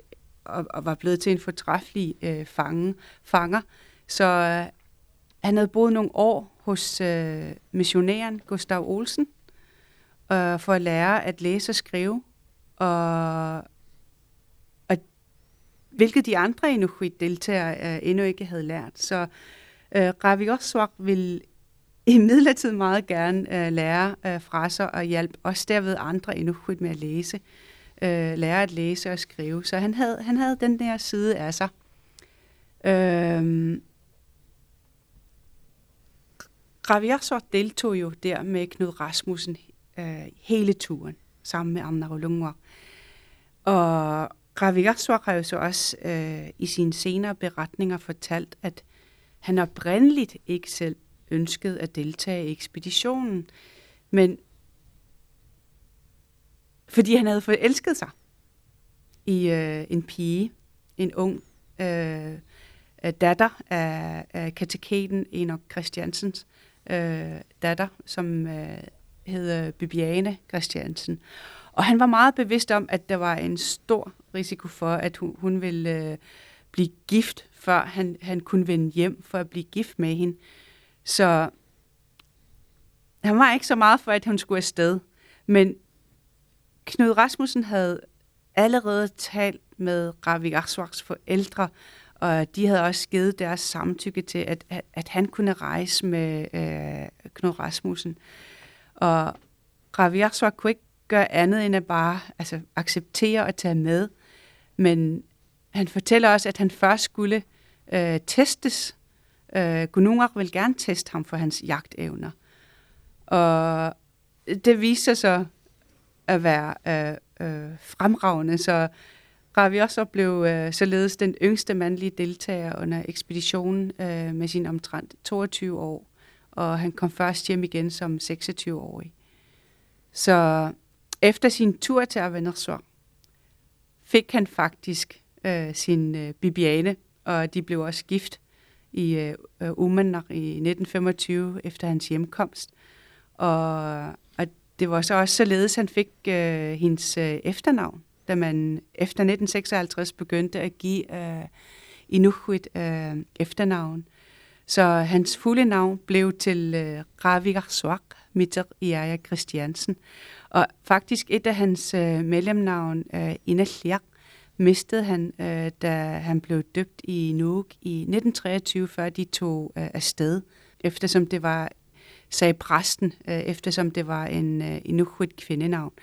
og, og var blevet til en fortræffelig øh, fange, fanger. Så øh, han havde boet nogle år hos øh, missionæren Gustav Olsen øh, for at lære at læse og skrive. Og, og hvilket de andre Inuit-deltagere øh, endnu ikke havde lært. Så øh, Ravi Oswak ville i midlertid meget gerne øh, lære øh, fra sig og hjælpe også derved andre Inuit med at læse øh, lære at læse og skrive. Så han havde, han havde den der side af sig. Øh, Graviarsor deltog jo der med Knud Rasmussen øh, hele turen, sammen med Amna Rolungor. Og Graviarsor har jo så også øh, i sine senere beretninger fortalt, at han oprindeligt ikke selv ønskede at deltage i ekspeditionen, men fordi han havde forelsket sig i øh, en pige, en ung øh, datter af, af kateketen Enoch Christiansens øh, datter, som øh, hedder Bibiane Christiansen. Og han var meget bevidst om, at der var en stor risiko for, at hun, hun ville øh, blive gift, før han, han kunne vende hjem for at blive gift med hende. Så han var ikke så meget for, at hun skulle afsted. Men Knud Rasmussen havde allerede talt med Ravi Arsvaks forældre, og de havde også givet deres samtykke til, at, at, at han kunne rejse med øh, Knud Rasmussen. Og Ravi kunne ikke gøre andet end at bare altså, acceptere at tage med. Men han fortæller også, at han først skulle øh, testes. Øh, Gunungar vil gerne teste ham for hans jagtevner. Og det viste sig så at være øh, øh, fremragende, så Ravi også blev øh, således den yngste mandlige deltager under ekspeditionen øh, med sin omtrent 22 år, og han kom først hjem igen som 26-årig. Så efter sin tur til Avenersor fik han faktisk øh, sin øh, Bibiane, og de blev også gift i øh, øh Umanak i 1925 efter hans hjemkomst. Og, og det var så også således, han fik øh, hendes øh, efternavn, da man efter 1956 begyndte at give øh, Inuit øh, efternavn. Så hans fulde navn blev til øh, Ravigar Swak Mitter Iaja Christiansen. Og faktisk et af hans øh, mellemnavn, øh, Inasliak, mistede han, øh, da han blev døbt i Nuuk i 1923, før de tog øh, afsted, eftersom det var, sagde præsten, øh, eftersom det var en øh, Inuit kvindenavn.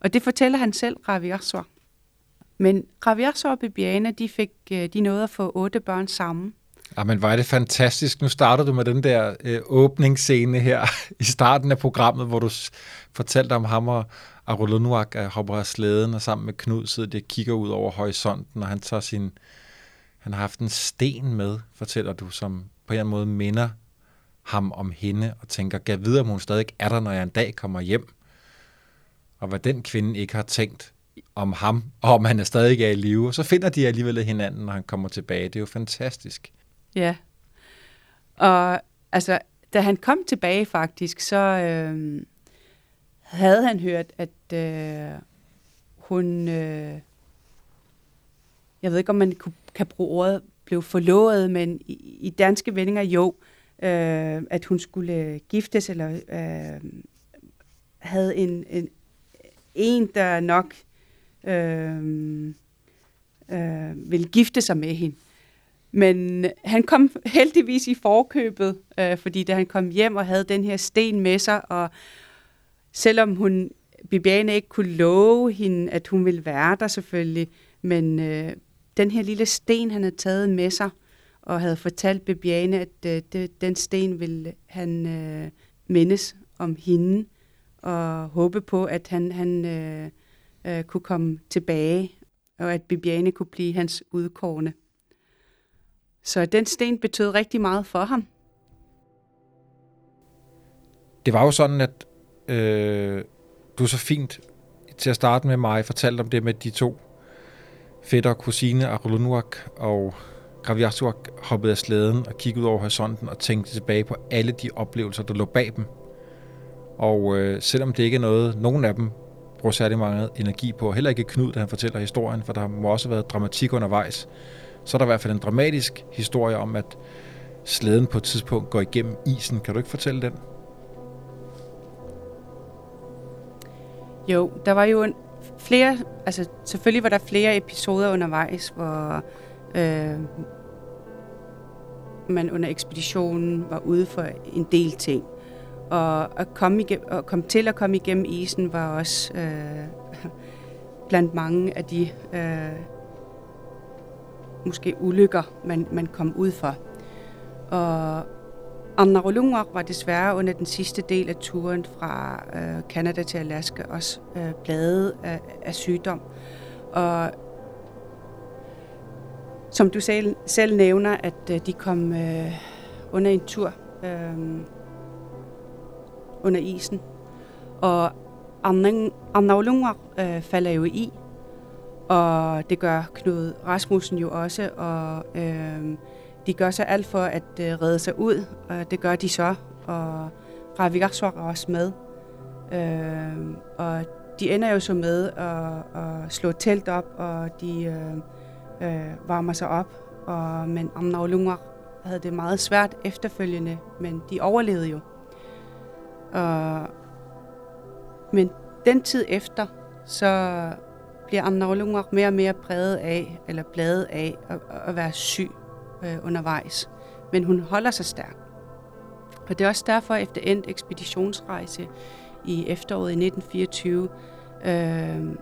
Og det fortæller han selv, Ravi Arsor. Men Ravi Arsor og Bibiana, de fik øh, de nåede at få otte børn sammen. Ja, men var det fantastisk. Nu starter du med den der øh, åbningsscene her i starten af programmet, hvor du fortalte om ham og Arulunuak hopper af slæden, og sammen med Knud sidder de og kigger ud over horisonten, og han tager sin... Han har haft en sten med, fortæller du, som på en eller anden måde minder ham om hende, og tænker, gav videre, om hun stadig er der, når jeg en dag kommer hjem. Og hvad den kvinde ikke har tænkt om ham, og om han er stadig er i live, så finder de alligevel hinanden, når han kommer tilbage. Det er jo fantastisk. Ja. Og altså, da han kom tilbage faktisk, så øh, havde han hørt, at øh, hun... Øh, jeg ved ikke, om man kan bruge ordet blev forlovet, men i, i danske vendinger jo, øh, at hun skulle giftes, eller øh, havde en, en, en, der nok øh, øh, vil gifte sig med hende. Men han kom heldigvis i forkøbet, øh, fordi da han kom hjem og havde den her sten med sig, og selvom hun, Bibiane ikke kunne love hende, at hun ville være der selvfølgelig, men øh, den her lille sten, han havde taget med sig, og havde fortalt Bibiane, at øh, det, den sten ville han øh, mindes om hende, og håbe på, at han, han øh, øh, kunne komme tilbage, og at Bibiane kunne blive hans udkårne. Så den sten betød rigtig meget for ham. Det var jo sådan, at øh, du så fint til at starte med mig fortalte om det med de to fætter og kusine, Arulunuak og Graviasuak, hoppede af slæden og kiggede ud over horisonten og tænkte tilbage på alle de oplevelser, der lå bag dem. Og øh, selvom det ikke er noget, nogen af dem bruger særlig meget energi på, heller ikke Knud, da han fortæller historien, for der må også have været dramatik undervejs, så er der i hvert fald en dramatisk historie om, at slæden på et tidspunkt går igennem isen. Kan du ikke fortælle den? Jo, der var jo en, flere, altså selvfølgelig var der flere episoder undervejs, hvor øh, man under ekspeditionen var ude for en del ting. Og at komme, igennem, at komme til at komme igennem isen var også øh, blandt mange af de øh, måske ulykker, man, man kom ud for. Og Arnarulungar var desværre under den sidste del af turen fra øh, Canada til Alaska også øh, bladet af, af sygdom. Og som du selv, selv nævner, at øh, de kom øh, under en tur øh, under isen. Og Arnavlungar øh, falder jo i, og det gør Knud Rasmussen jo også, og øh, de gør så alt for at øh, redde sig ud, og det gør de så, og Ravigarsvar er også med. Øh, og de ender jo så med at, at slå telt op, og de øh, øh, varmer sig op, og, men Amnavlungar havde det meget svært efterfølgende, men de overlevede jo. Og, men den tid efter, så bliver Amnavlungar mere og mere præget af, eller bladet af, at, at være syg øh, undervejs. Men hun holder sig stærk. Og det er også derfor, efter endt ekspeditionsrejse i efteråret i 1924, øh,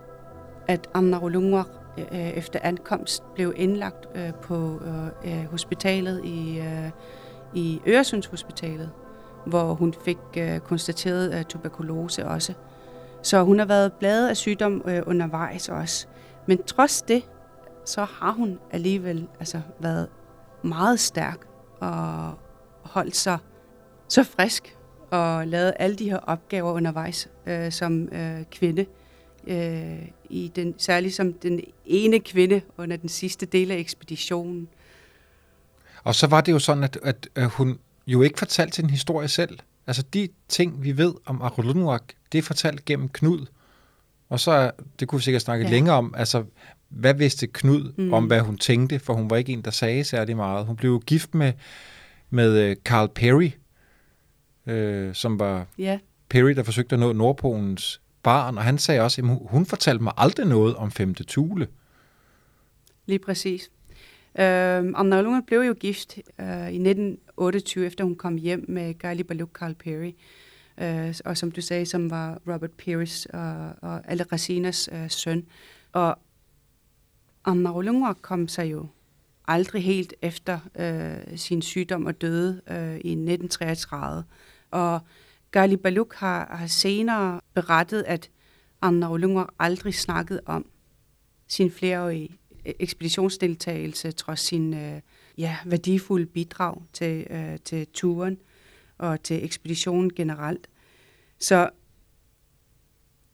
at Amnarulungar øh, efter ankomst blev indlagt øh, på øh, hospitalet i, øh, i Øresundshospitalet, hvor hun fik øh, konstateret øh, tuberkulose også. Så hun har været bladet af sygdom øh, undervejs også. Men trods det, så har hun alligevel altså, været meget stærk og holdt sig så frisk og lavet alle de her opgaver undervejs øh, som øh, kvinde. Øh, i den, særligt som den ene kvinde under den sidste del af ekspeditionen. Og så var det jo sådan, at, at, at hun jo ikke fortalte sin historie selv. Altså de ting, vi ved om Arulunwak, det er fortalt gennem Knud. Og så, det kunne vi sikkert snakke ja. længere om, altså hvad vidste Knud mm. om, hvad hun tænkte, for hun var ikke en, der sagde særlig meget. Hun blev gift med, med Carl Perry, øh, som var yeah. Perry, der forsøgte at nå Nordpolens barn, og han sagde også, at hun fortalte mig aldrig noget om femte Thule. Lige præcis. Øh, Anna Lunge blev jo gift øh, i 1928, efter hun kom hjem med Gaili Baluk Carl Perry, øh, og som du sagde, som var Robert Perrys og, og alle Racinas øh, søn. Og Anna Lunge kom sig jo aldrig helt efter øh, sin sygdom og døde øh, i 1933. Og Gali Baluk har, har senere berettet, at Anna Olunga aldrig snakkede om sin flereårige ekspeditionsdeltagelse, trods sin øh, ja, værdifulde bidrag til, øh, til turen og til ekspeditionen generelt. Så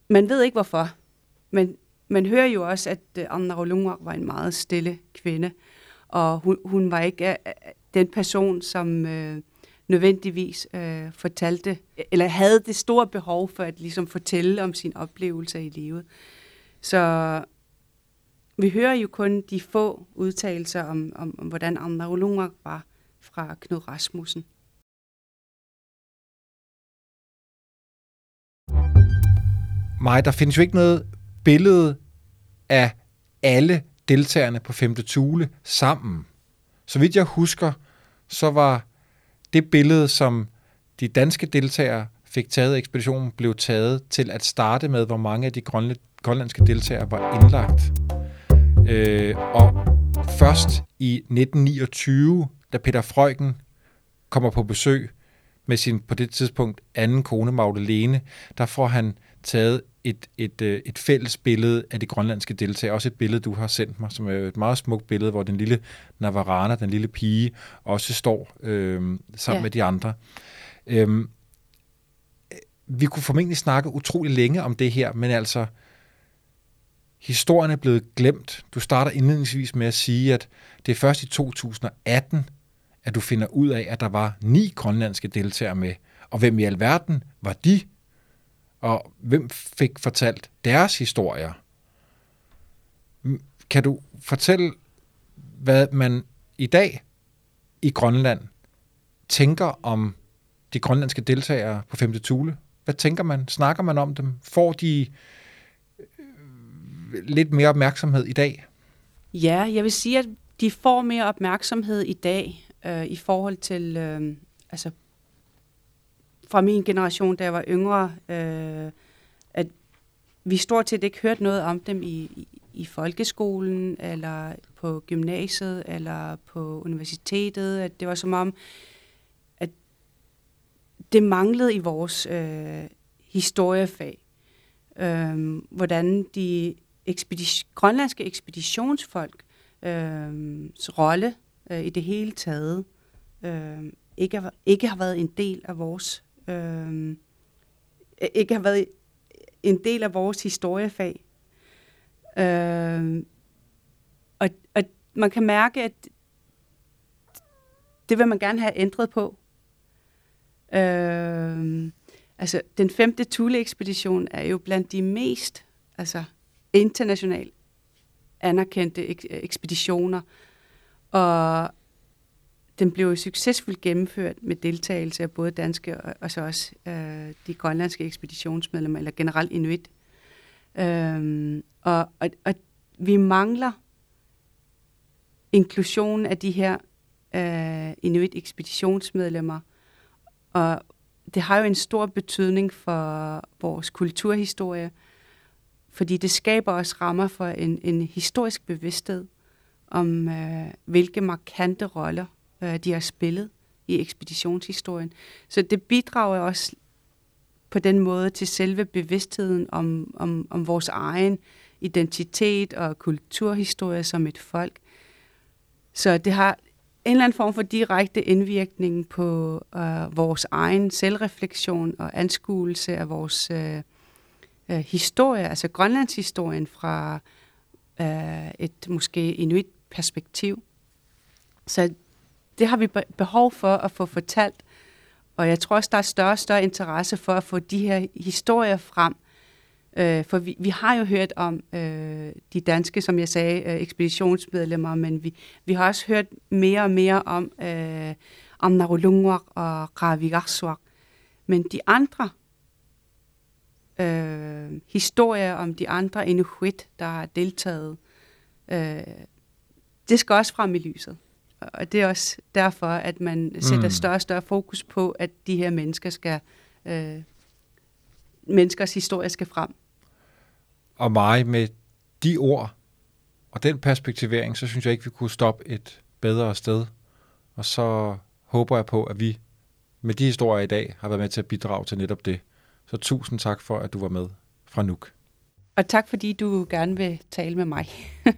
man ved ikke hvorfor, men man hører jo også, at øh, Anna Olunga var en meget stille kvinde, og hun, hun var ikke øh, øh, den person, som øh, nødvendigvis øh, fortalte, eller havde det store behov for at ligesom fortælle om sin oplevelse i livet. Så vi hører jo kun de få udtalelser om, om, om hvordan Amnarulunger var fra Knud Rasmussen. Maja, der findes jo ikke noget billede af alle deltagerne på 5. Tule sammen. Så vidt jeg husker, så var det billede, som de danske deltagere fik taget af ekspeditionen, blev taget til at starte med, hvor mange af de grønlandske deltagere var indlagt. Øh, og først i 1929, da Peter Freugen kommer på besøg med sin på det tidspunkt anden kone, Magdalene, der får han taget et, et, øh, et fælles billede af de grønlandske deltagere. Også et billede, du har sendt mig, som er et meget smukt billede, hvor den lille Navarana, den lille pige, også står øh, sammen ja. med de andre. Øh, vi kunne formentlig snakke utrolig længe om det her, men altså, historien er blevet glemt. Du starter indledningsvis med at sige, at det er først i 2018, at du finder ud af, at der var ni grønlandske deltagere med. Og hvem i alverden var de? og hvem fik fortalt deres historier. Kan du fortælle, hvad man i dag i Grønland tænker om de grønlandske deltagere på 5. Tule? Hvad tænker man? Snakker man om dem? Får de lidt mere opmærksomhed i dag? Ja, jeg vil sige, at de får mere opmærksomhed i dag øh, i forhold til øh, altså fra min generation, da jeg var yngre, øh, at vi stort set ikke hørte noget om dem i, i, i folkeskolen, eller på gymnasiet, eller på universitetet. At det var som om, at det manglede i vores øh, historiefag, øh, hvordan de ekspedition, grønlandske ekspeditionsfolk øh, rolle øh, i det hele taget øh, ikke, har, ikke har været en del af vores øh, ikke har været en del af vores historiefag. Øh, og, og man kan mærke, at det vil man gerne have ændret på. Øh, altså, den femte Thule-ekspedition er jo blandt de mest altså, internationalt anerkendte ek- øh, ekspeditioner, og den blev succesfuldt gennemført med deltagelse af både danske og, og så også øh, de grønlandske ekspeditionsmedlemmer, eller generelt inuit. Øhm, og, og, og vi mangler inklusion af de her øh, inuit ekspeditionsmedlemmer, og det har jo en stor betydning for vores kulturhistorie, fordi det skaber også rammer for en, en historisk bevidsthed om, øh, hvilke markante roller øh, de har spillet i ekspeditionshistorien. Så det bidrager også på den måde til selve bevidstheden om, om, om vores egen identitet og kulturhistorie som et folk. Så det har en eller anden form for direkte indvirkning på øh, vores egen selvreflektion og anskuelse af vores øh, øh, historie, altså Grønlands historien fra øh, et måske inuit perspektiv. Så det har vi behov for at få fortalt, og jeg tror også, der er større og større interesse for at få de her historier frem, Øh, for vi, vi har jo hørt om øh, de danske, som jeg sagde, øh, ekspeditionsmedlemmer, men vi, vi har også hørt mere og mere om, øh, om Narulungwak og Ravigarswak. Men de andre øh, historier om de andre inuit, der har deltaget, øh, det skal også frem i lyset. Og det er også derfor, at man sætter mm. større og større fokus på, at de her mennesker skal... Øh, menneskers historie skal frem. Og mig med de ord og den perspektivering, så synes jeg ikke, vi kunne stoppe et bedre sted. Og så håber jeg på, at vi med de historier i dag har været med til at bidrage til netop det. Så tusind tak for, at du var med fra Nuuk. Og tak fordi du gerne vil tale med mig.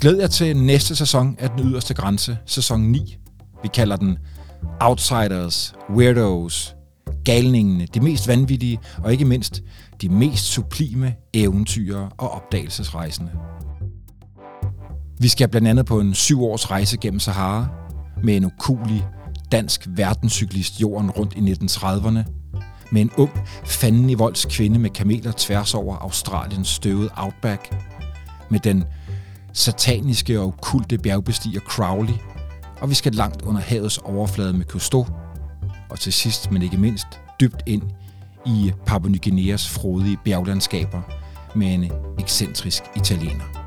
Glæd jer til næste sæson af Den Yderste Grænse, sæson 9. Vi kalder den Outsiders, Weirdos, Galningene, de mest vanvittige og ikke mindst de mest sublime eventyr og opdagelsesrejsende. Vi skal blandt andet på en syv års rejse gennem Sahara med en ukulig dansk verdenscyklist jorden rundt i 1930'erne, med en ung, fanden i volds kvinde med kameler tværs over Australiens støvede outback, med den sataniske og okulte bjergbestiger Crowley, og vi skal langt under havets overflade med Cousteau, og til sidst, men ikke mindst, dybt ind i Papua Ny Guineas frodige bjerglandskaber med en ekscentrisk italiener.